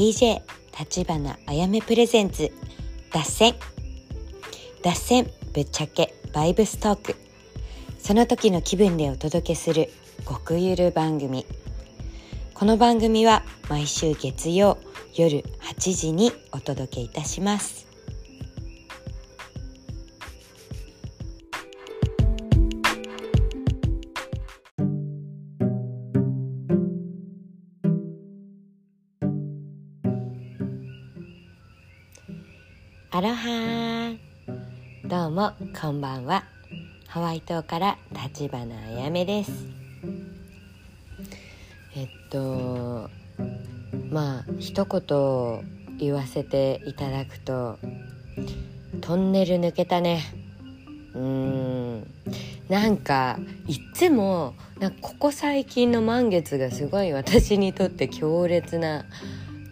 DJ 立花あやめプレゼンツ脱線。脱線ぶっちゃけバイブストーク。その時の気分でお届けする極ゆる番組。この番組は毎週月曜夜8時にお届けいたします。アロハどうもこんばんは。ハワイ島から立花あやめです。えっとまあ一言言わせていただくとトンネル抜けたね。うん。なんかいっつもなんかここ最近の満月がすごい私にとって強烈な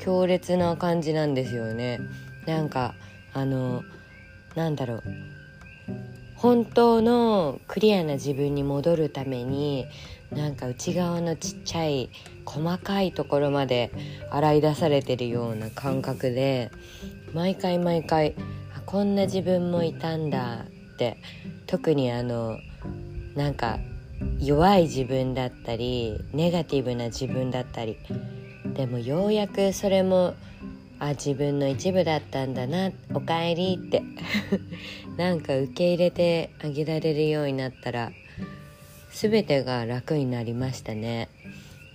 強烈な感じなんですよね。なんかあのなんだろう。本当のクリアな自分に戻るためになんか内側のちっちゃい細かいところまで洗い出されてるような感覚で毎回毎回あこんな自分もいたんだって特にあのなんか弱い自分だったりネガティブな自分だったりでもようやくそれもあ自分の一部だったんだなおかえりって。なんか受け入れてあげられるようになったら全てが楽になりましたね。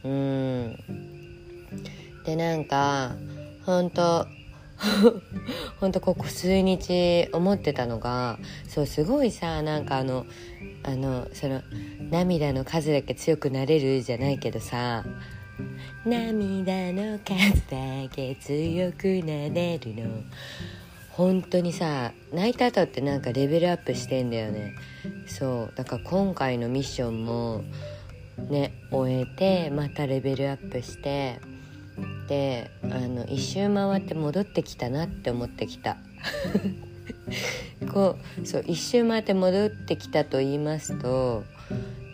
うん。でなんか本当 ほんとここ数日思ってたのがそうすごいさなんかあのあのその涙の数だけ強くなれるじゃないけどさ涙の数だけ強くなれるの。本当にさ泣いた後ってなんかレベルアップしてんだよね。そうだから今回のミッションもね終えてまたレベルアップしてであの一周回って戻ってきたなって思ってきた。こうそう一周回って戻ってきたと言いますと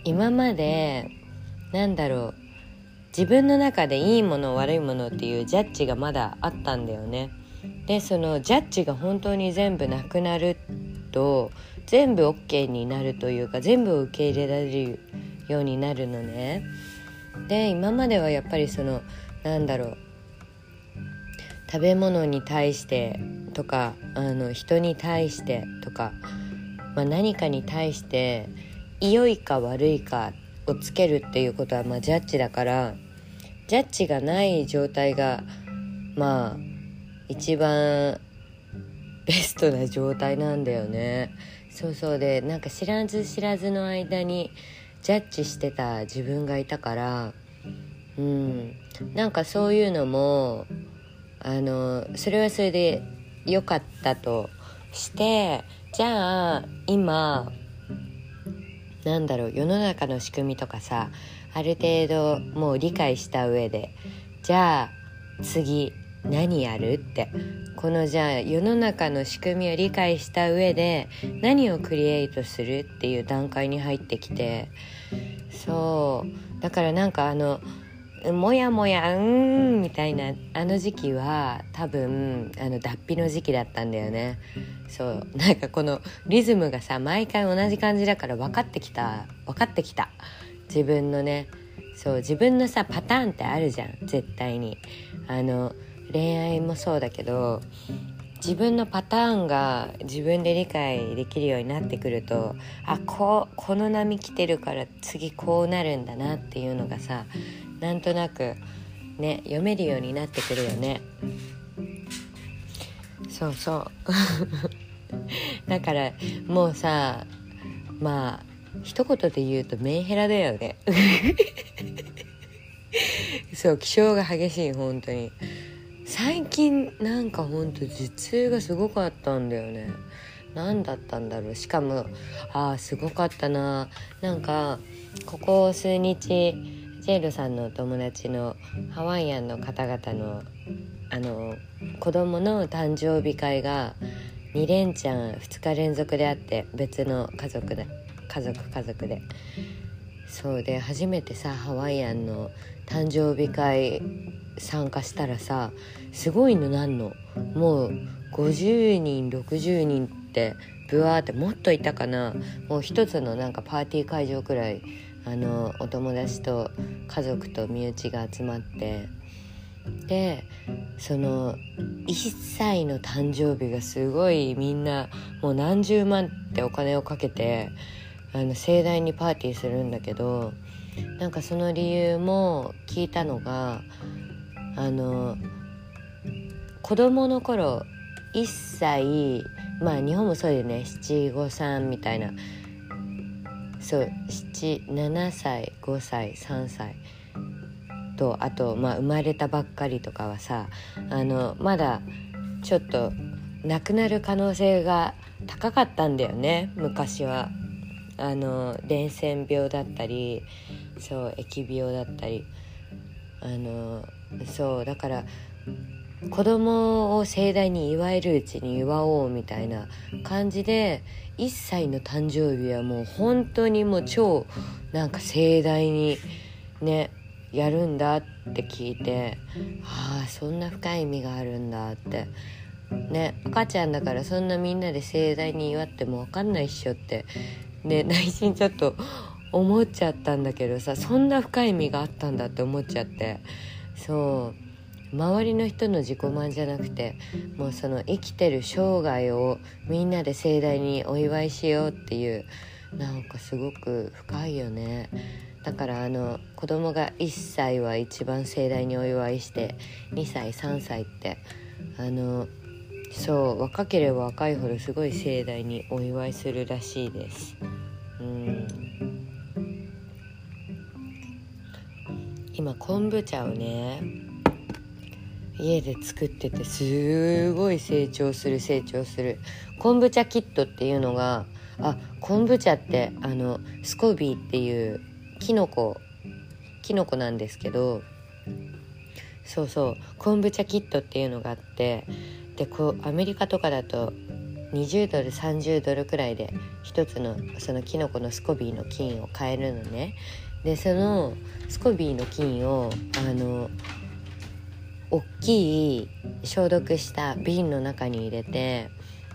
今までなんだろう自分の中でいいもの悪いものっていうジャッジがまだあったんだよね。でそのジャッジが本当に全部なくなると全部 OK になるというか全部受け入れられるようになるのね。で今まではやっぱりそのなんだろう食べ物に対してとかあの人に対してとか、まあ、何かに対して良いか悪いかをつけるっていうことはまあジャッジだからジャッジがない状態がまあ一番 ベストな状態なんだよね。そうそうでなんか知らず知らずの間にジャッジしてた自分がいたからうん。なんかそういうのもあのそれはそれで良かったとしてじゃあ今なんだろう世の中の仕組みとかさある程度もう理解した上でじゃあ次何やるってこのじゃあ世の中の仕組みを理解した上で何をクリエイトするっていう段階に入ってきてそうだからなんかあのもやもやうん。みたいなあの時期は多分あの脱皮の時期だったんだよね。そうなんかこのリズムがさ毎回同じ感じだから分かってきた分かってきた。自分のねそう自分のさパターンってあるじゃん絶対に。あの恋愛もそうだけど自分のパターンが自分で理解できるようになってくるとあこうこの波来てるから次こうなるんだなっていうのがさなんとなくね読めるようになってくるよね。そうそう。だからもうさまあ一言で言うとメンヘラだよね。そう気性が激しい本当に。最近なんかほんと頭痛がすごかったんだよね。何だったんだろう。しかもああすごかったな。なんかここ数日ジェイルさんのお友達のハワイアンの方々のあの子供の誕生日会が2連チャン2日連続であって別の家族で家族家族でそうで初めてさハワイアンの誕生日会参加したらさすごいのなんのもう50人60人ってブワーってもっといたかなもう一つのなんかパーティー会場くらいあのお友達と家族と身内が集まってでその1歳の誕生日がすごいみんなもう何十万ってお金をかけてあの盛大にパーティーするんだけどなんかその理由も聞いたのがあの子供の頃1歳まあ日本もそうよね七五三みたいなそう77歳5歳3歳とあと、まあ、生まれたばっかりとかはさあのまだちょっと亡くなる可能性が高かったんだよね昔は。あの伝染病だったりそう疫病だったりあのそうだから子供を盛大に祝えるうちに祝おうみたいな感じで1歳の誕生日はもう本当にもう超なんか盛大にねやるんだって聞いてああそんな深い意味があるんだって。ね赤ちゃんだからそんなみんなで盛大に祝っても分かんないっしょって。ね内心ちょっと思っちゃったんだけどさそんな深い意味があったんだって思っちゃって。そう。周りの人の自己満じゃなくてもうその生きてる生涯をみんなで盛大にお祝いしようっていうなんかすごく深いよね。だからあの子供が1歳は一番盛大にお祝いして2歳3歳ってあのそう若ければ若いほどすごい盛大にお祝いするらしいです。うん。今昆布茶をね家で作っててすごい成長する成長する。昆布茶キットっていうのがあ昆布茶ってあのスコビーっていうキノコキノコなんですけどそうそう昆布茶キットっていうのがあってでこうアメリカとかだと20ドル30ドルくらいで一つのそのキノコのスコビーの菌を買えるのね。でそのスコビーの菌をあの大きい消毒した瓶の中に入れて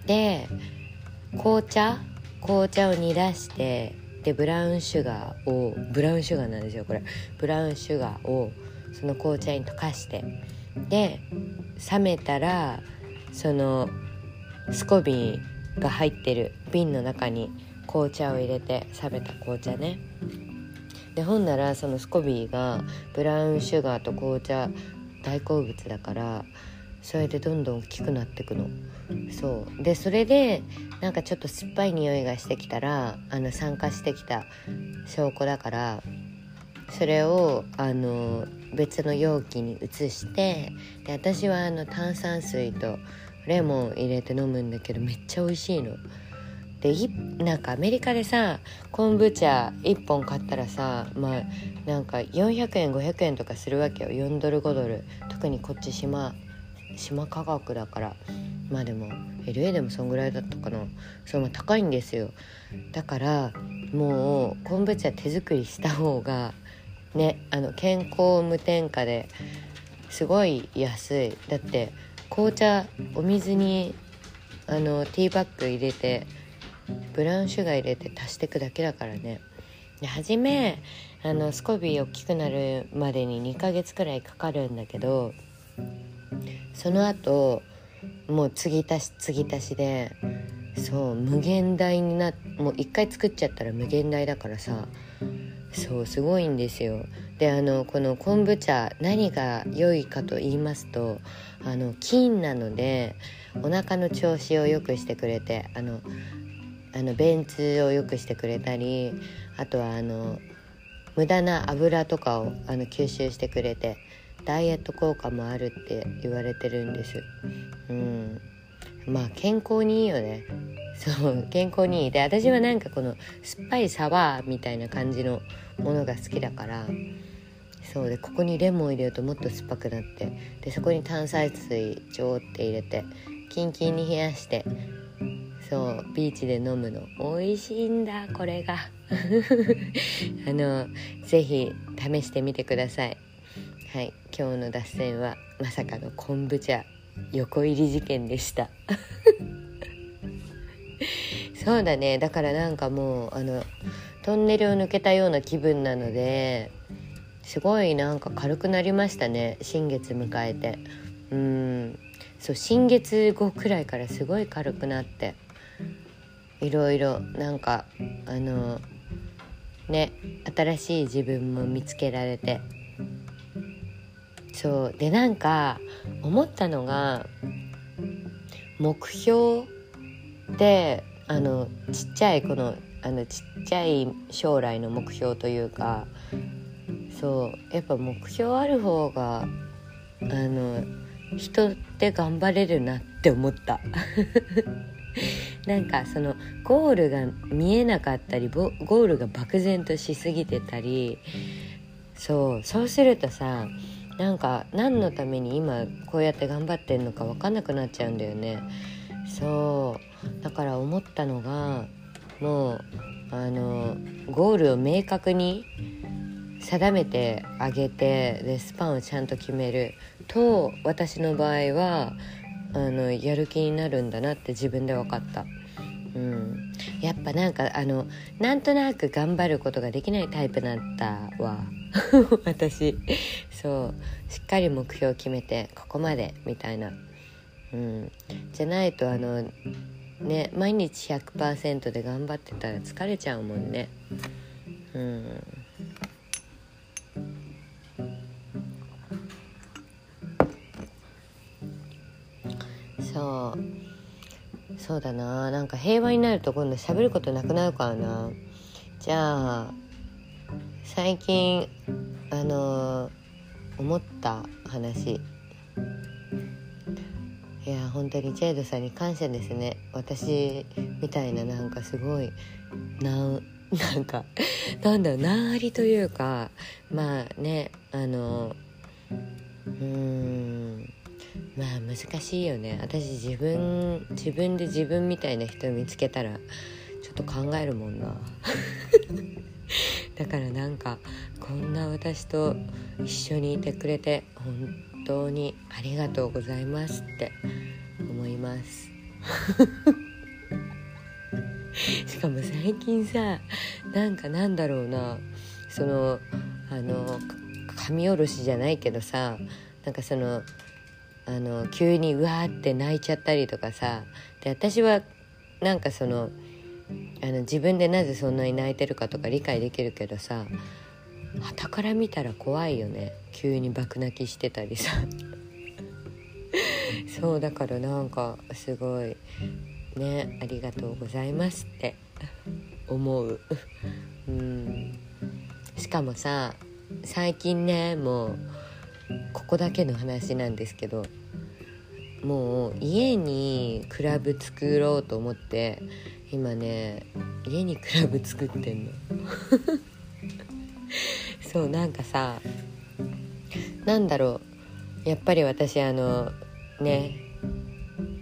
で紅茶？紅茶を煮出してでブラウンシュガーをブラウンシュガーなんですよこれ。ブラウンシュガーをその紅茶に溶かして。で冷めたらそのスコビンが入ってる瓶の中に紅茶を入れて冷めた紅茶ね。でほんならそのスコビーがブラウンシュガーと紅茶大好物だからそれでどんどん大きくなってくの。そう。でそれでなんかちょっと酸っぱい匂いがしてきたらあの酸化してきた証拠だからそれをあの別の容器に移してで私はあの炭酸水とレモン入れて飲むんだけどめっちゃ美味しいの。でなんかアメリカでさ昆布茶1本買ったらさまあなんか400円500円とかするわけよ。4ドル5ドル。特にこっち島島価格だから。まあでも LA でもそんぐらいだったかな。そう、まあ、高いんですよ。だからもう昆布茶手作りした方がねあの健康無添加ですごい安い。だって紅茶お水にあのティーバッグ入れてブラウンシュガー入れて足していくだけだからね。で初めあのスコビー大きくなるまでに2ヶ月くらいかかるんだけどその後もう継ぎ足し継ぎ足しでそう無限大になもう1回作っちゃったら無限大だからさそうすごいんですよ。であのこの昆布茶何が良いかと言いますとあの金なのでお腹の調子を良くしてくれてあのあの便通を良くしてくれたりあとはあの無駄な油とかをあの吸収してくれてダイエット効果もあるって言われてるんです。うん。まあ健康にいいよね。そう健康にいい。で私はなんかこの酸っぱいサワーみたいな感じのものが好きだからそうでここにレモン入れるともっと酸っぱくなってでそこに炭酸水ちょーって入れてキンキンに冷やしてそうビーチで飲むの美味しいんだこれが。あの是非試してみてください。はい今日の脱線はまさかの昆布茶横入り事件でした。そうだねだからなんかもうあのトンネルを抜けたような気分なのですごいなんか軽くなりましたね新月迎えて。うんそう新月後くらいからすごい軽くなって。いろいろなんかあのね新しい自分も見つけられて。そう。でなんか思ったのが目標であのちっちゃいこのあのちっちゃい将来の目標というかそう。やっぱ目標ある方があの人って頑張れるなって思ったなんかそのゴールが見えなかったりゴールが漠然としすぎてたりそうそうするとさなんか何のために今こうやって頑張ってんのか分かんなくなっちゃうんだよね。そう。だから思ったのがもうあのゴールを明確に定めてあげてでスパンをちゃんと決めると私の場合はあのやる気になるんだなって自分で分かった。うん、やっぱなんかあのなんとなく頑張ることができないタイプだったわ。私。そう。しっかり目標を決めてここまでみたいな、うん、じゃないとあのね毎日100%で頑張ってたら疲れちゃうもんね。うん。そうだな。なんか平和になると今度喋ることなくなるからな。じゃあ最近あの、思った話。いや本当にジェイドさんに感謝ですね。私みたいななんかすごいななんかなんだろう難ありというかまあねあのうーん。まあ難しいよね。私自分自分で自分みたいな人見つけたらちょっと考えるもんな。だからなんかこんな私と一緒にいてくれて本当にありがとうございますって思います。しかも最近さなんかなんだろうな。そのあの髪下ろしじゃないけどさなんかそのあの急にうわーって泣いちゃったりとかさ。で私はなんかそのあの自分でなぜそんなに泣いてるかとか理解できるけどさ傍から見たら怖いよね。急に爆泣きしてたりさ。そうだからなんかすごいねありがとうございますって。思う。うん。しかもさ最近ねもうここだけの話なんですけどもう家にクラブ作ろうと思って今ね家にクラブ作ってんの。そうなんかさなんだろう。やっぱり私あのね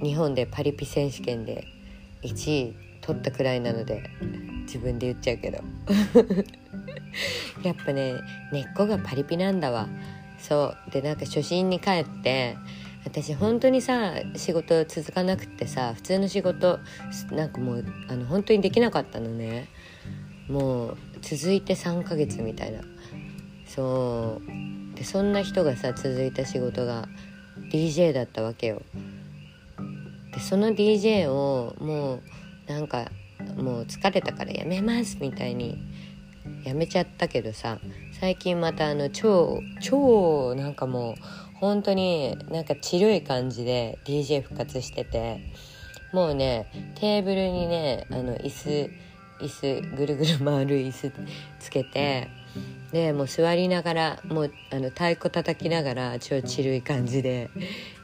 日本でパリピ選手権で1位取ったくらいなので自分で言っちゃうけど。やっぱね根っこがパリピなんだわ。そう。でなんか初心に帰って私本当にさ仕事続かなくてさ普通の仕事なんかもうあの本当にできなかったのね。もう続いて3ヶ月みたいな。そう。でそんな人がさ続いた仕事が DJ だったわけよ。でその DJ をもうなんかもう疲れたからやめますみたいにやめちゃったけどさ最近またあの超超なんかもう本当になんかちるい感じで DJ 復活しててもうねテーブルにねあの椅子椅子ぐるぐる回る椅子つけてでもう座りながらもうあの太鼓叩きながら超ちるい感じで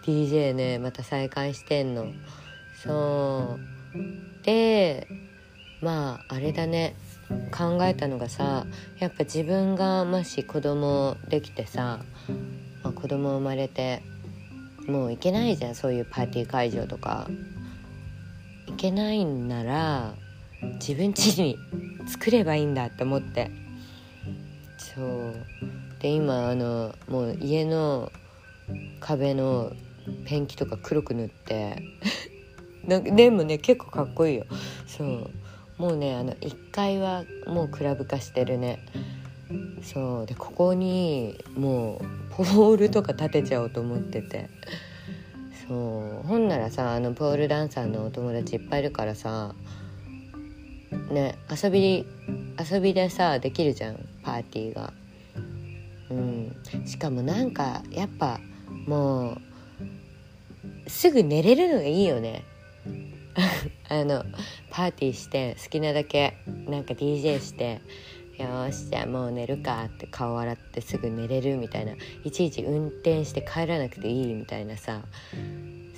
DJ ねまた再開してんの。そう。でまああれだね。考えたのがさやっぱ自分がもし子供できてさ、まあ、子供生まれてもう行けないじゃんそういうパーティー会場とか。行けないんなら自分家に作ればいいんだって思って。そう。で今あのもう家の壁のペンキとか黒く塗って。でもね結構かっこいいよ。そう。もうねあの1階はもうクラブ化してるね。そうでここにもうポールとか立てちゃおうと思ってて。そうほんならさあのポールダンサーのお友達いっぱいいるからさね遊び遊びでさできるじゃんパーティーが。うん。しかもなんかやっぱもうすぐ寝れるのがいいよね。あのパーティーして好きなだけなんか DJ してよしじゃあもう寝るかって顔洗ってすぐ寝れるみたいないちいち運転して帰らなくていいみたいなさ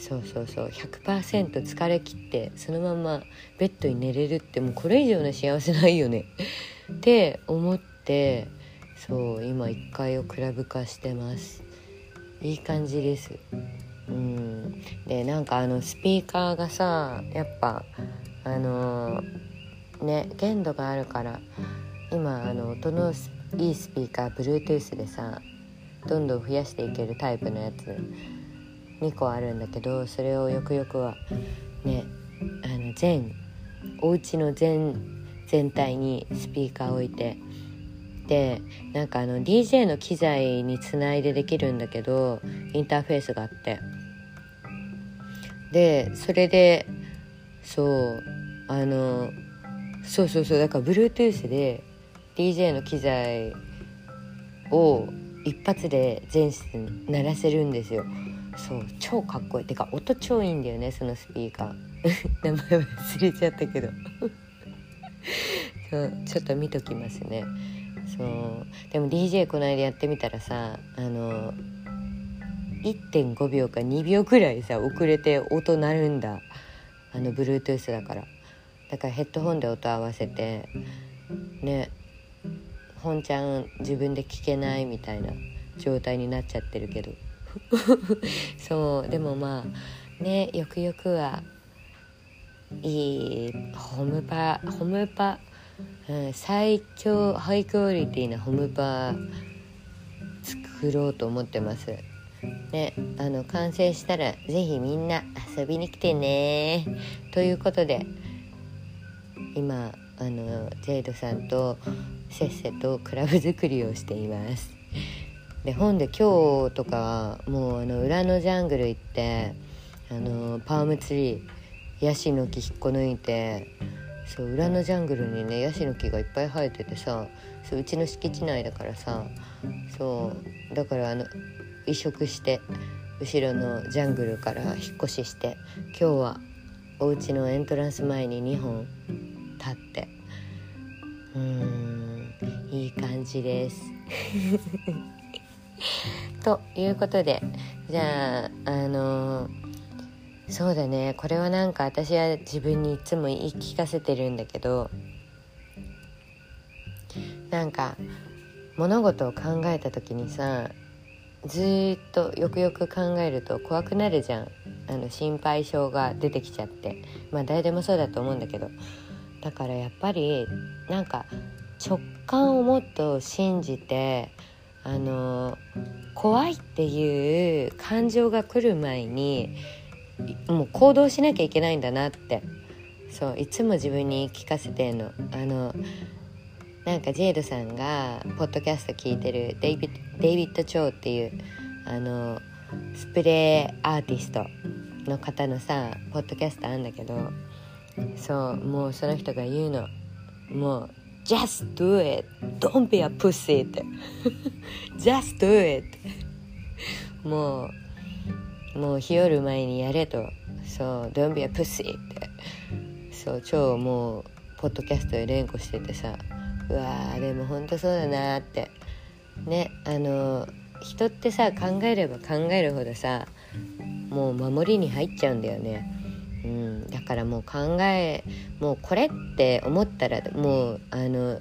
そうそうそう100%疲れ切ってそのままベッドに寝れるってもうこれ以上の幸せないよね。って思ってそう今1階をクラブ化してます。いい感じです。うん。でなんかあのスピーカーがさやっぱあのー、ね限度があるから今あの音のいいスピーカー Bluetooth でさどんどん増やしていけるタイプのやつ2個あるんだけどそれをよくよくはねあの全お家の全全体にスピーカー置いてでなんかあの DJ の機材につないでできるんだけどインターフェースがあって。でそれでそうあのそうそうそうだから Bluetooth で DJ の機材を一発で全室に鳴らせるんですよ。そう超かっこいい。てか音超いいんだよねそのスピーカー。名前忘れちゃったけど。そうちょっと見ときますね。そう。でも DJ この間やってみたらさあの1.5秒か2秒くらいさ遅れて音鳴るんだ。あの Bluetooth だから。だからヘッドホンで音合わせてね本ちゃん自分で聞けないみたいな状態になっちゃってるけど。そうでもまあねよくよくはいいホムパホムパ、うん、最強ハイクオリティなホムパ作ろうと思ってます。ねあの完成したら是非みんな遊びに来てね。ということで今あのジェイドさんとせっせとクラブ作りをしています。で本で今日とかもうあの裏のジャングル行ってあのパームツリーヤシの木引っこ抜いてそう裏のジャングルにねヤシの木がいっぱい生えててさそううちの敷地内だからさそうだからあの移植して後ろのジャングルから引っ越しして今日はお家のエントランス前に2本立ってうーんいい感じです。ということでじゃああのそうだねこれはなんか私は自分にいつも言い聞かせてるんだけどなんか物事を考えた時にさずっとよくよく考えると怖くなるじゃん。あの心配性が出てきちゃって。まあ誰でもそうだと思うんだけど。だからやっぱりなんか直感をもっと信じてあの怖いっていう感情が来る前にもう行動しなきゃいけないんだなって。そういつも自分に聞かせてんの。あのなんかジェイドさんがポッドキャスト聞いてるデイビッデイビッド・チョウっていうあのスプレーアーティストの方のさポッドキャストあるんだけどそうもうその人が言うのもう just do it! Don't be a pussy! って。just do it! もうもう日和る前にやれと。そう don't be a pussy! って。そう超もうポッドキャストで連呼しててさうわーでもほんとそうだなって。ねあの人ってさ考えれば考えるほどさもう守りに入っちゃうんだよね。うん、だからもう考えもうこれって思ったらもうあの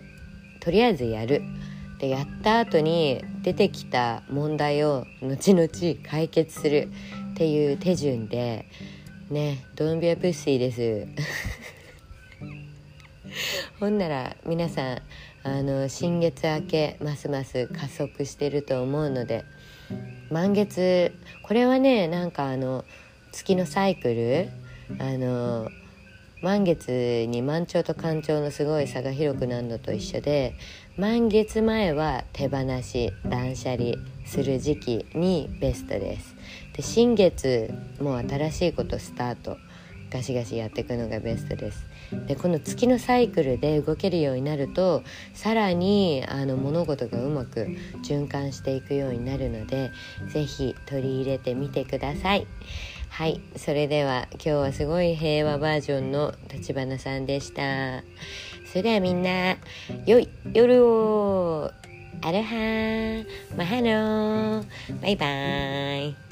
とりあえずやる。でやった後に出てきた問題を後々解決するっていう手順でねドンビアプッシーです。ほんなら皆さんあの新月明けますます加速してると思うので満月これはねなんかあの月のサイクルあの満月に満潮と干潮のすごい差が広くなるのと一緒で満月前は手放し断捨離する時期にベストです。で新月もう新しいことスタートガシガシやっていくのがベストです。でこの月のサイクルで動けるようになるとさらにあの物事がうまく循環していくようになるので是非取り入れてみてください。はいそれでは今日はすごい平和バージョンの立花さんでした。それではみんな良い夜を。アロハマハロー。バイバーイ。